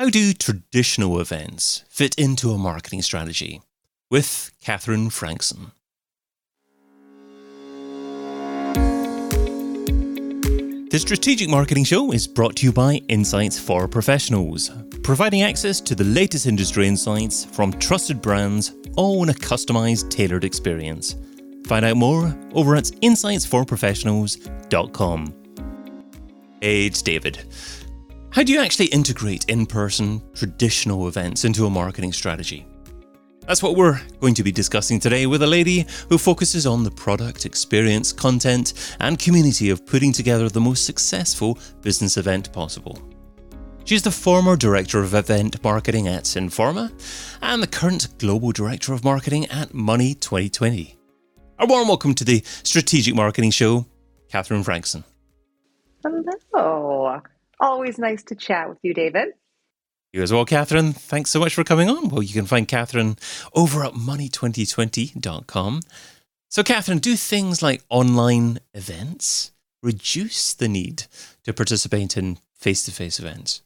How do traditional events fit into a marketing strategy? With Kathryn Frankson. The Strategic Marketing Show is brought to you by Insights for Professionals, providing access to the latest industry insights from trusted brands, all in a customized, tailored experience. Find out more over at insightsforprofessionals.com. Hey, it's David. How do you actually integrate in person traditional events into a marketing strategy? That's what we're going to be discussing today with a lady who focuses on the product, experience, content, and community of putting together the most successful business event possible. She's the former Director of Event Marketing at Informa and the current Global Director of Marketing at Money20/20. A warm welcome to the Strategic Marketing Show, Kathryn Frankson. Hello. Always nice to chat with you, David. You as well, Kathryn. Thanks so much for coming on. Well, you can find Kathryn over at money2020.com. So, Kathryn, do things like online events reduce the need to participate in face to face events?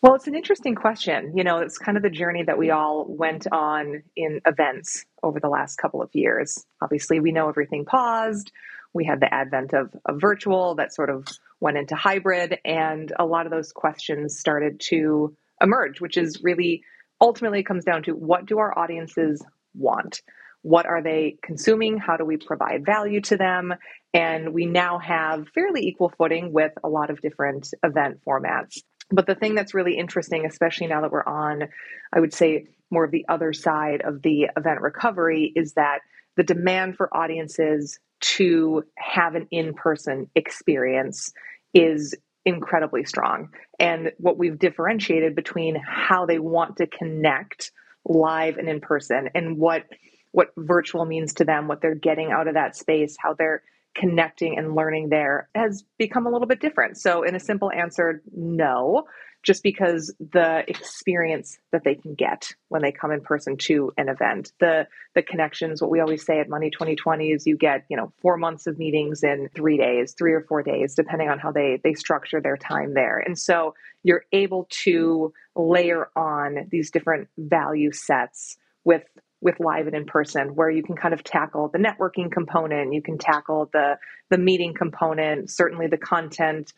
Well, it's an interesting question. You know, it's kind of the journey that we all went on in events over the last couple of years. Obviously, we know everything paused. We had the advent of, virtual that sort of went into hybrid, and a lot of those questions started to emerge, which is really ultimately comes down to what do our audiences want? What are they consuming? How do we provide value to them? And we now have fairly equal footing with a lot of different event formats. But the thing that's really interesting, especially now that we're on, I would say, more of the other side of the event recovery, is that the demand for audiences to have an in person experience is incredibly strong. And what we've differentiated between how they want to connect live and in person and what what virtual means to them, what they're getting out of that space, how they're connecting and learning there has become a little bit different. So, in a simple answer, no just because the experience that they can get when they come in person to an event. The the connections what we always say at money 2020 is you get you know four months of meetings in three days three or four days depending on how they they structure their time there. And so you're able to layer on these different value sets with with live and in person where you can kind of tackle the networking component you can tackle the the meeting component certainly the content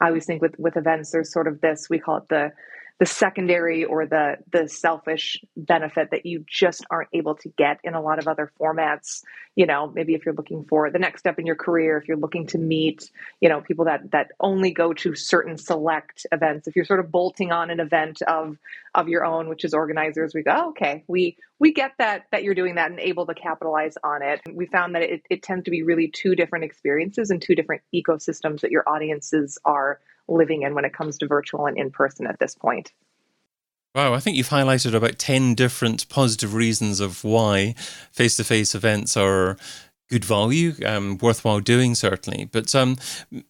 I always think with with events, there's sort of this we call it the the secondary or the the selfish benefit that you just aren't able to get in a lot of other formats. You know maybe if you're looking for the next step in your career if you're looking to meet you know people that that only go to certain select events if you're sort of bolting on an event of of your own which is organizers we go oh, okay we we get that that you're doing that and able to capitalize on it. We found that it, it tends to be really two different experiences and two different ecosystems that your audiences are living in when it comes to virtual and in person at this point. Wow, I think you've highlighted about 10 different positive reasons of why face to face events are good value, um, worthwhile doing, certainly. But um,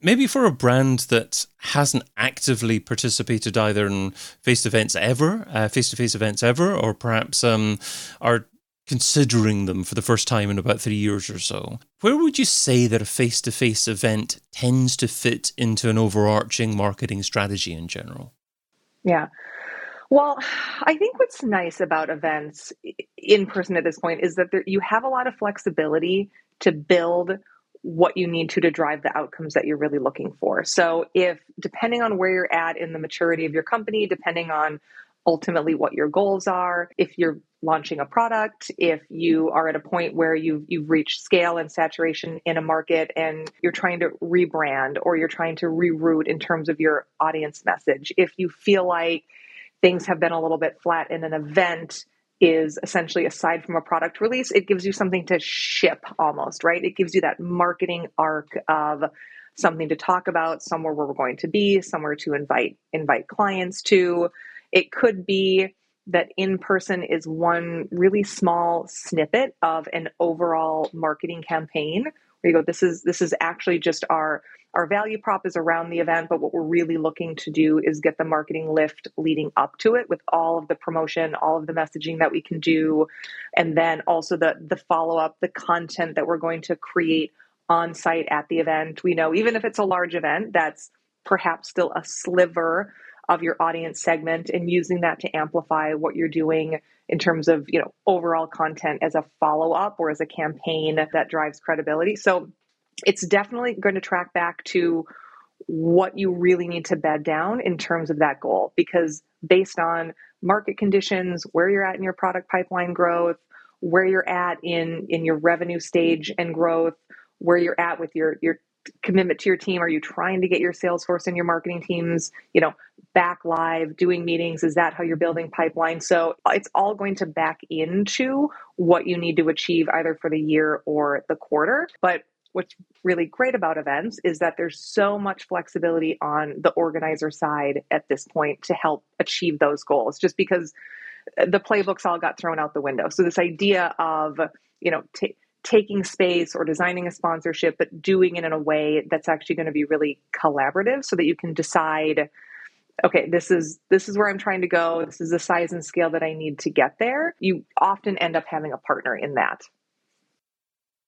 maybe for a brand that hasn't actively participated either in face to events ever, face to face events ever, or perhaps um, are considering them for the first time in about three years or so. Where would you say that a face to face event tends to fit into an overarching marketing strategy in general? Yeah. Well, I think what's nice about events in person at this point is that there, you have a lot of flexibility to build what you need to to drive the outcomes that you're really looking for. So, if depending on where you're at in the maturity of your company, depending on ultimately what your goals are, if you're launching a product, if you are at a point where you've you've reached scale and saturation in a market and you're trying to rebrand or you're trying to reroute in terms of your audience message, if you feel like things have been a little bit flat in an event is essentially aside from a product release, it gives you something to ship almost, right? It gives you that marketing arc of something to talk about, somewhere where we're going to be, somewhere to invite invite clients to. It could be that in person is one really small snippet of an overall marketing campaign where you go this is this is actually just our our value prop is around the event but what we're really looking to do is get the marketing lift leading up to it with all of the promotion all of the messaging that we can do and then also the the follow up the content that we're going to create on site at the event. We know even if it's a large event that's perhaps still a sliver of your audience segment and using that to amplify what you're doing in terms of you know overall content as a follow-up or as a campaign that drives credibility. So it's definitely going to track back to what you really need to bed down in terms of that goal because based on market conditions where you're at in your product pipeline growth where you're at in in your revenue stage and growth where you're at with your your commitment to your team are you trying to get your sales force and your marketing teams you know back live doing meetings is that how you're building pipeline? So it's all going to back into what you need to achieve either for the year or the quarter. But what's really great about events is that there's so much flexibility on the organizer side at this point to help achieve those goals just because the playbooks all got thrown out the window. So this idea of you know t- taking space or designing a sponsorship but doing it in a way that's actually going to be really collaborative so that you can decide okay this is this is where i'm trying to go this is the size and scale that i need to get there you often end up having a partner in that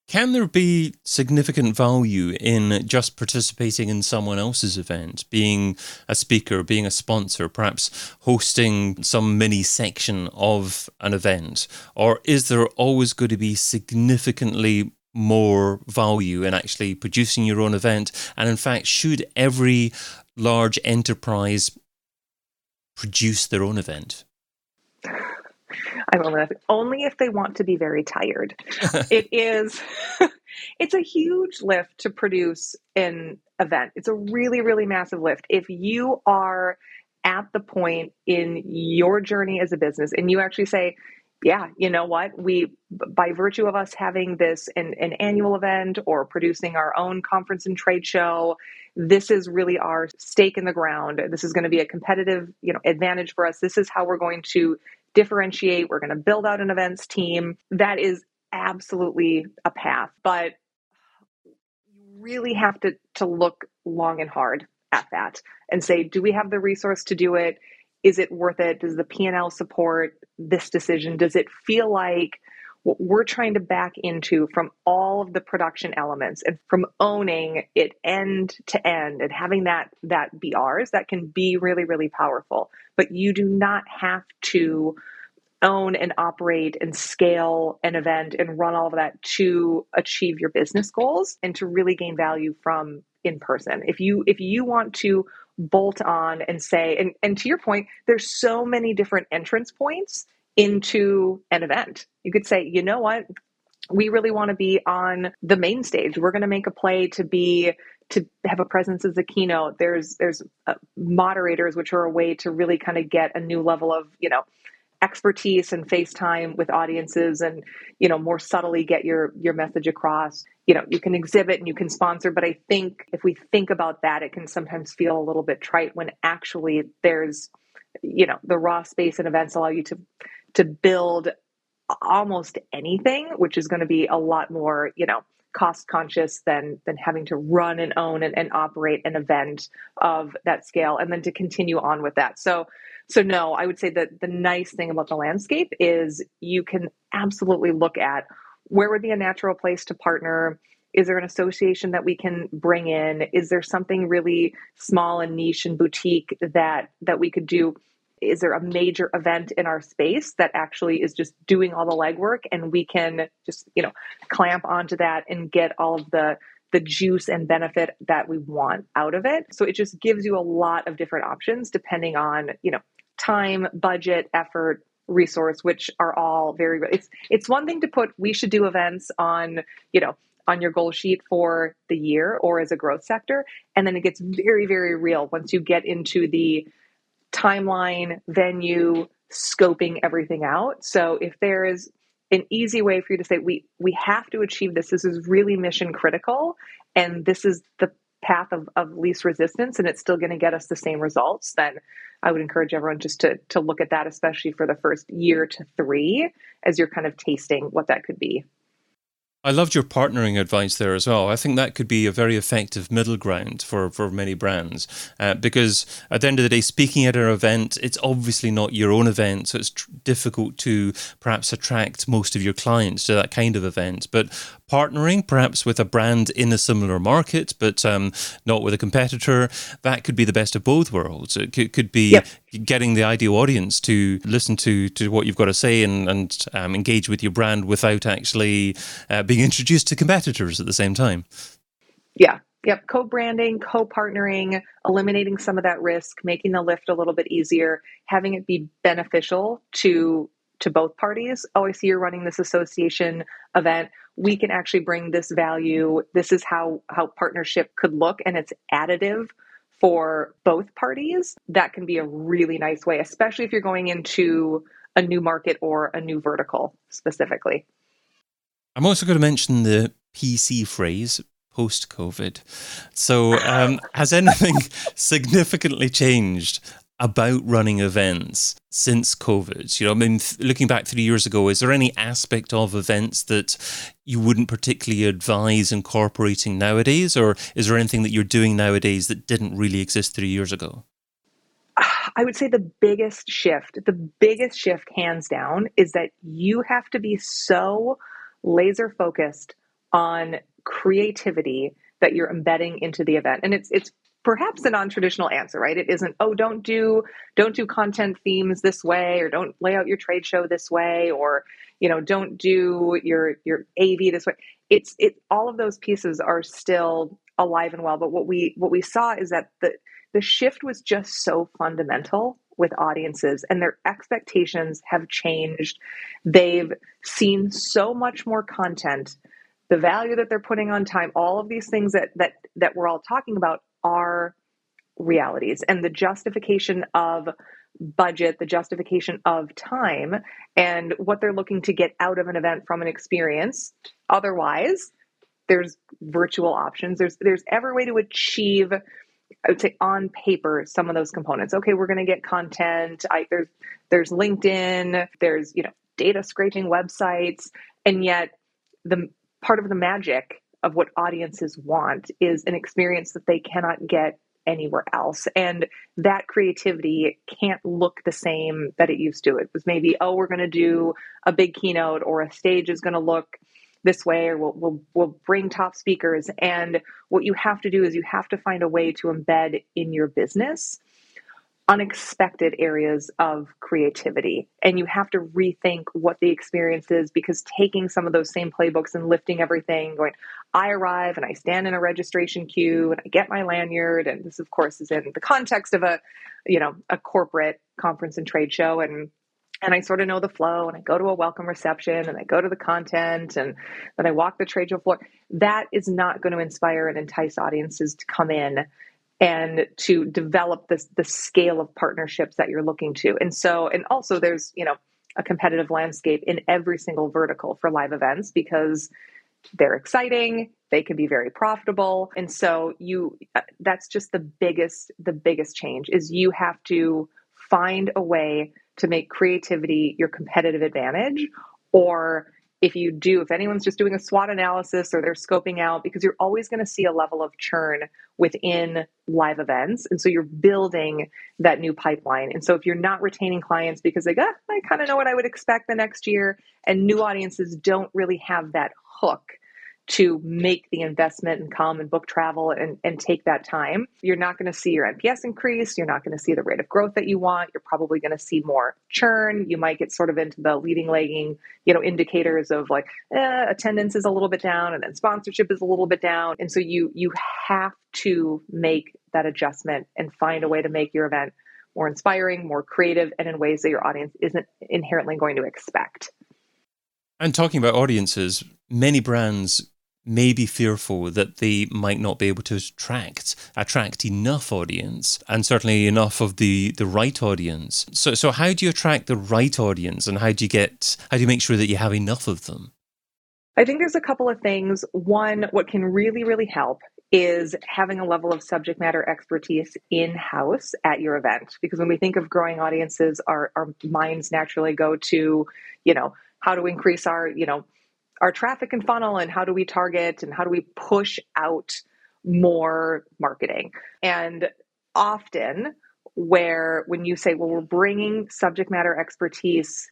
can there be significant value in just participating in someone else's event, being a speaker, being a sponsor, perhaps hosting some mini section of an event? Or is there always going to be significantly more value in actually producing your own event? And in fact, should every large enterprise produce their own event? I'm only laughing. Only if they want to be very tired. it is. it's a huge lift to produce an event. It's a really, really massive lift. If you are at the point in your journey as a business and you actually say, yeah, you know what? We, by virtue of us having this an, an annual event or producing our own conference and trade show, this is really our stake in the ground. This is going to be a competitive, you know, advantage for us. This is how we're going to differentiate. We're going to build out an events team. That is absolutely a path, but you really have to to look long and hard at that and say, do we have the resource to do it? Is it worth it? Does the P&L support this decision? Does it feel like what we're trying to back into from all of the production elements and from owning it end to end and having that that be ours that can be really really powerful but you do not have to own and operate and scale an event and run all of that to achieve your business goals and to really gain value from in person if you if you want to bolt on and say and, and to your point there's so many different entrance points into an event. You could say, you know what? We really want to be on the main stage. We're going to make a play to be to have a presence as a keynote. There's there's uh, moderators, which are a way to really kind of get a new level of you know expertise and FaceTime with audiences, and you know more subtly get your your message across. You know you can exhibit and you can sponsor, but I think if we think about that, it can sometimes feel a little bit trite when actually there's you know the raw space and events allow you to to build almost anything, which is going to be a lot more, you know, cost conscious than than having to run and own and, and operate an event of that scale and then to continue on with that. So so no, I would say that the nice thing about the landscape is you can absolutely look at where would be a natural place to partner. Is there an association that we can bring in? Is there something really small and niche and boutique that that we could do? Is there a major event in our space that actually is just doing all the legwork and we can just you know clamp onto that and get all of the the juice and benefit that we want out of it? So it just gives you a lot of different options depending on you know time budget effort resource which are all very it's it's one thing to put we should do events on you know on your goal sheet for the year or as a growth sector and then it gets very very real once you get into the timeline, venue, scoping everything out. So if there is an easy way for you to say we we have to achieve this, this is really mission critical, and this is the path of, of least resistance and it's still going to get us the same results, then I would encourage everyone just to to look at that, especially for the first year to three, as you're kind of tasting what that could be. I loved your partnering advice there as well. I think that could be a very effective middle ground for, for many brands uh, because at the end of the day, speaking at an event, it's obviously not your own event, so it's tr- difficult to perhaps attract most of your clients to that kind of event. But partnering perhaps with a brand in a similar market, but um, not with a competitor. That could be the best of both worlds. It could, could be yep. getting the ideal audience to listen to, to what you've got to say and, and um, engage with your brand without actually uh, being introduced to competitors at the same time. Yeah, Yep, co-branding, co-partnering, eliminating some of that risk, making the lift a little bit easier, having it be beneficial to to both parties. Oh, I see you're running this association event. We can actually bring this value. This is how how partnership could look and it's additive for both parties. That can be a really nice way, especially if you're going into a new market or a new vertical specifically. I'm also going to mention the PC phrase, post COVID. So, um, has anything significantly changed about running events since COVID? You know, I mean, looking back three years ago, is there any aspect of events that you wouldn't particularly advise incorporating nowadays, or is there anything that you're doing nowadays that didn't really exist three years ago? I would say the biggest shift, the biggest shift, hands down, is that you have to be so laser focused on creativity that you're embedding into the event. And it's it's perhaps a non-traditional answer, right? It isn't, oh, don't do don't do content themes this way, or don't lay out your trade show this way, or you know, don't do your your AV this way. It's it all of those pieces are still alive and well. But what we what we saw is that the the shift was just so fundamental with audiences and their expectations have changed. They've seen so much more content the value that they're putting on time, all of these things that that that we're all talking about are realities and the justification of budget, the justification of time and what they're looking to get out of an event from an experience. Otherwise, there's virtual options. There's there's every way to achieve I would say on paper some of those components. Okay, we're going to get content. I, there's there's LinkedIn. There's you know data scraping websites, and yet the part of the magic of what audiences want is an experience that they cannot get anywhere else. And that creativity can't look the same that it used to. It was maybe, oh, we're going to do a big keynote or a stage is going to look this way or we'll, we'll, we'll bring top speakers. And what you have to do is you have to find a way to embed in your business unexpected areas of creativity and you have to rethink what the experience is because taking some of those same playbooks and lifting everything going i arrive and i stand in a registration queue and i get my lanyard and this of course is in the context of a you know a corporate conference and trade show and and I sort of know the flow and I go to a welcome reception and I go to the content and then I walk the trade show floor. That is not going to inspire and entice audiences to come in and to develop this the scale of partnerships that you're looking to. And so, and also there's, you know, a competitive landscape in every single vertical for live events because they're exciting, they can be very profitable. And so you uh, that's just the biggest the biggest change is you have to find a way to make creativity your competitive advantage or if you do, if anyone's just doing a SWOT analysis or they're scoping out, because you're always going to see a level of churn within live events. And so you're building that new pipeline. And so if you're not retaining clients because they go, ah, I kind of know what I would expect the next year, and new audiences don't really have that hook to make the investment and come and book travel and, and take that time, you're not going to see your NPS increase. You're not going to see the rate of growth that you want. You're probably going to see more churn. You might get sort of into the leading lagging, you know, indicators of like eh, attendance is a little bit down and then sponsorship is a little bit down. And so you you have to make that adjustment and find a way to make your event more inspiring, more creative, and in ways that your audience isn't inherently going to expect. And talking about audiences, many brands may be fearful that they might not be able to attract attract enough audience and certainly enough of the the right audience. So so how do you attract the right audience and how do you get how do you make sure that you have enough of them? I think there's a couple of things. One what can really really help is having a level of subject matter expertise in house at your event. Because when we think of growing audiences our, our minds naturally go to you know how to increase our you know our traffic and funnel and how do we target and how do we push out more marketing. And often where when you say well we're bringing subject matter expertise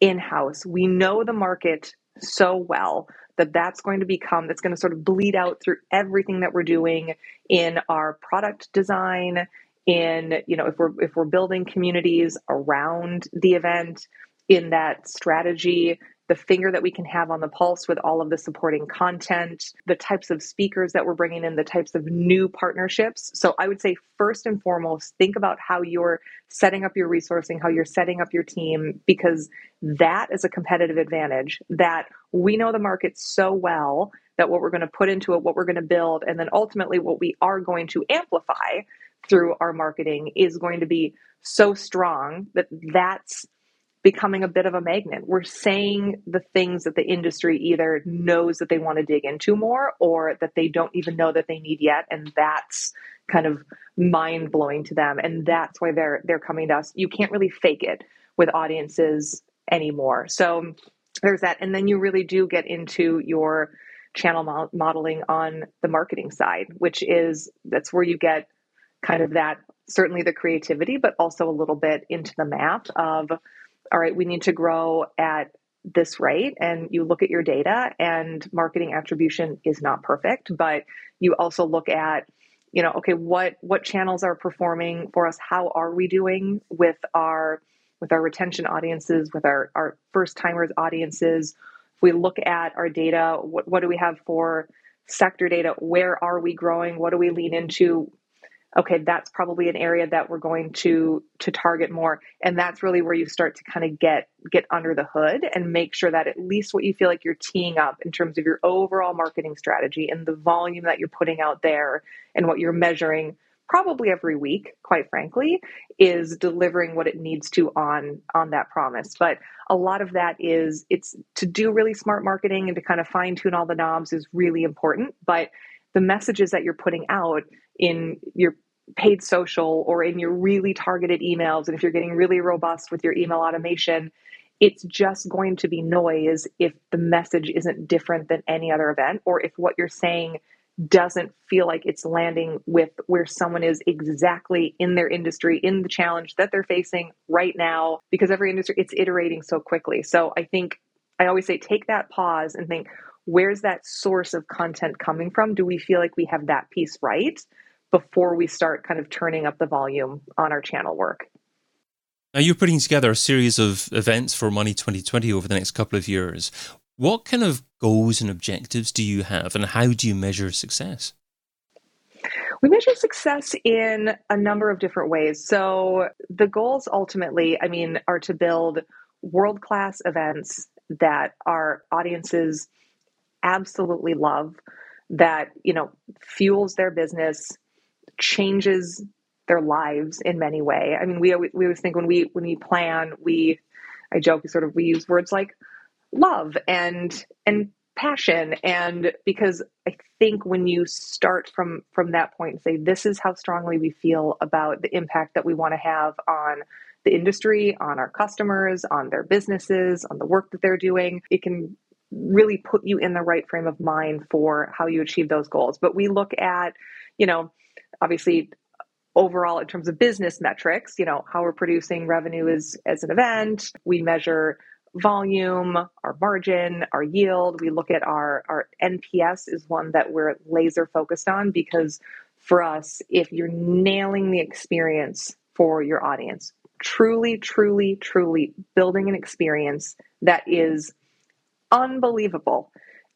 in house we know the market so well that that's going to become that's going to sort of bleed out through everything that we're doing in our product design in you know if we're if we're building communities around the event in that strategy the finger that we can have on the pulse with all of the supporting content, the types of speakers that we're bringing in, the types of new partnerships. So I would say, first and foremost, think about how you're setting up your resourcing, how you're setting up your team, because that is a competitive advantage that we know the market so well that what we're going to put into it, what we're going to build, and then ultimately what we are going to amplify through our marketing is going to be so strong that that's becoming a bit of a magnet. We're saying the things that the industry either knows that they want to dig into more or that they don't even know that they need yet. And that's kind of mind blowing to them. And that's why they're they're coming to us. You can't really fake it with audiences anymore. So there's that. And then you really do get into your channel mo- modeling on the marketing side, which is that's where you get kind of that certainly the creativity, but also a little bit into the math of all right, we need to grow at this rate and you look at your data and marketing attribution is not perfect but you also look at you know okay what what channels are performing for us? How are we doing with our with our retention audiences with our our first timers audiences? If we look at our data what, what do we have for sector data? Where are we growing? What do we lean into okay that's probably an area that we're going to to target more. And that's really where you start to kind of get get under the hood and make sure that at least what you feel like you're teeing up in terms of your overall marketing strategy and the volume that you're putting out there and what you're measuring probably every week quite frankly is delivering what it needs to on on that promise. But a lot of that is it's to do really smart marketing and to kind of fine tune all the knobs is really important. But the messages that you're putting out in your paid social or in your really targeted emails, and if you're getting really robust with your email automation, it's just going to be noise if the message isn't different than any other event, or if what you're saying doesn't feel like it's landing with where someone is exactly in their industry, in the challenge that they're facing right now, because every industry, it's iterating so quickly. So I think I always say take that pause and think, where's that source of content coming from? Do we feel like we have that piece right? Before we start kind of turning up the volume on our channel work. Now, you're putting together a series of events for Money20/20 over the next couple of years. What kind of goals and objectives do you have, and how do you measure success? We measure success in a number of different ways. So, the goals ultimately, I mean, are to build world class events that our audiences absolutely love, that, you know, fuels their business, changes their lives in many way. I mean, we always, we always think when we when we plan, we I joke we sort of we use words like love and and passion and because I think when you start from from that point and say this is how strongly we feel about the impact that we want to have on the industry, on our customers, on their businesses, on the work that they're doing, it can really put you in the right frame of mind for how you achieve those goals. But we look at, you know, obviously overall in terms of business metrics you know how we're producing revenue is as an event. We measure volume our margin our yield. We look at our our nps is one that we're laser focused on because for us if you're nailing the experience for your audience truly truly truly building an experience that is unbelievable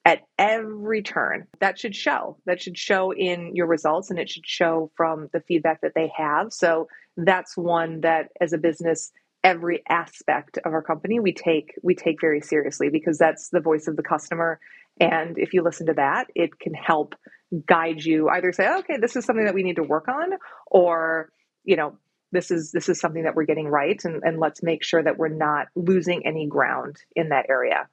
at every turn. That should show. That should show in your results and it should show from the feedback that they have. So that's one that as a business every aspect of our company we take we take very seriously because that's the voice of the customer and if you listen to that it can help guide you either say okay this is something that we need to work on or you know this is this is something that we're getting right and, and let's make sure that we're not losing any ground in that area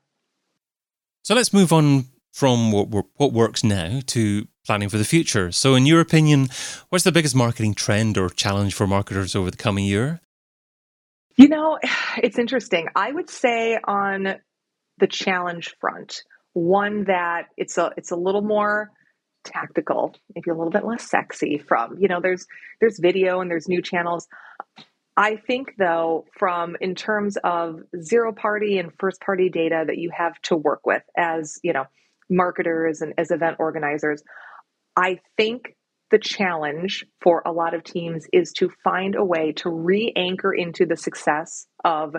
so let's move on from what, what works now to planning for the future. So, in your opinion, what's the biggest marketing trend or challenge for marketers over the coming year? You know, it's interesting. I would say on the challenge front, one that it's a it's a little more tactical, maybe a little bit less sexy from. You know, there's there's video and there's new channels. I think, though, from in terms of zero party and first party data that you have to work with as, you know, marketers and as event organizers. I think the challenge for a lot of teams is to find a way to re anchor into the success of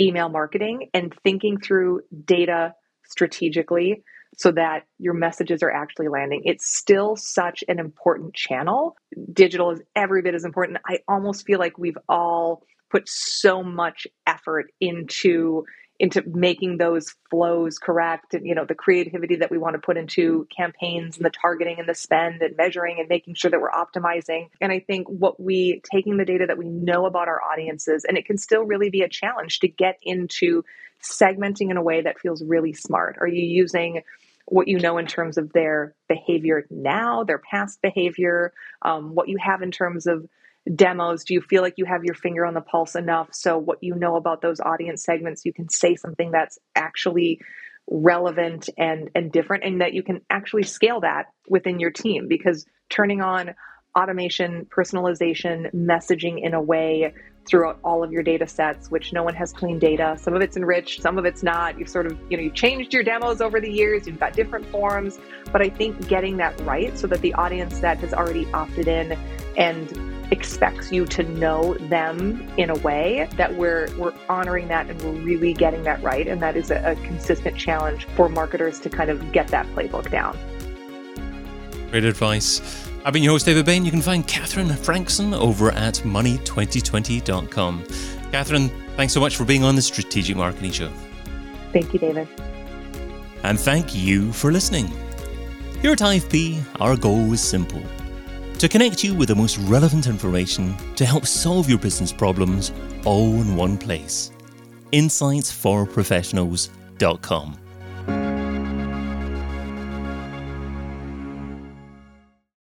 email marketing and thinking through data strategically so that your messages are actually landing. It's still such an important channel. Digital is every bit as important. I almost feel like we've all put so much effort into into making those flows correct and you know the creativity that we want to put into campaigns and the targeting and the spend and measuring and making sure that we're optimizing and i think what we taking the data that we know about our audiences and it can still really be a challenge to get into segmenting in a way that feels really smart? Are you using what you know in terms of their behavior now their past behavior um, what you have in terms of demos? Do you feel like you have your finger on the pulse enough so what you know about those audience segments you can say something that's actually relevant and and different and that you can actually scale that within your team? Because turning on automation personalization messaging in a way throughout all of your data sets which no one has clean data. Some of it's enriched some of it's not. You've sort of you know you've changed your demos over the years. You've got different forms. But i think getting that right so that the audience that has already opted in and expects you to know them in a way that we're we're honoring that and we're really getting that right. And that is a, a consistent challenge for marketers to kind of get that playbook down great advice I've been your host, David Bain. You can find Kathryn Frankson over at money2020.com. Kathryn, thanks so much for being on the Strategic Marketing Show. Thank you, David. And thank you for listening. Here at IFP, our goal is simple to connect you with the most relevant information to help solve your business problems all in one place. InsightsForProfessionals.com.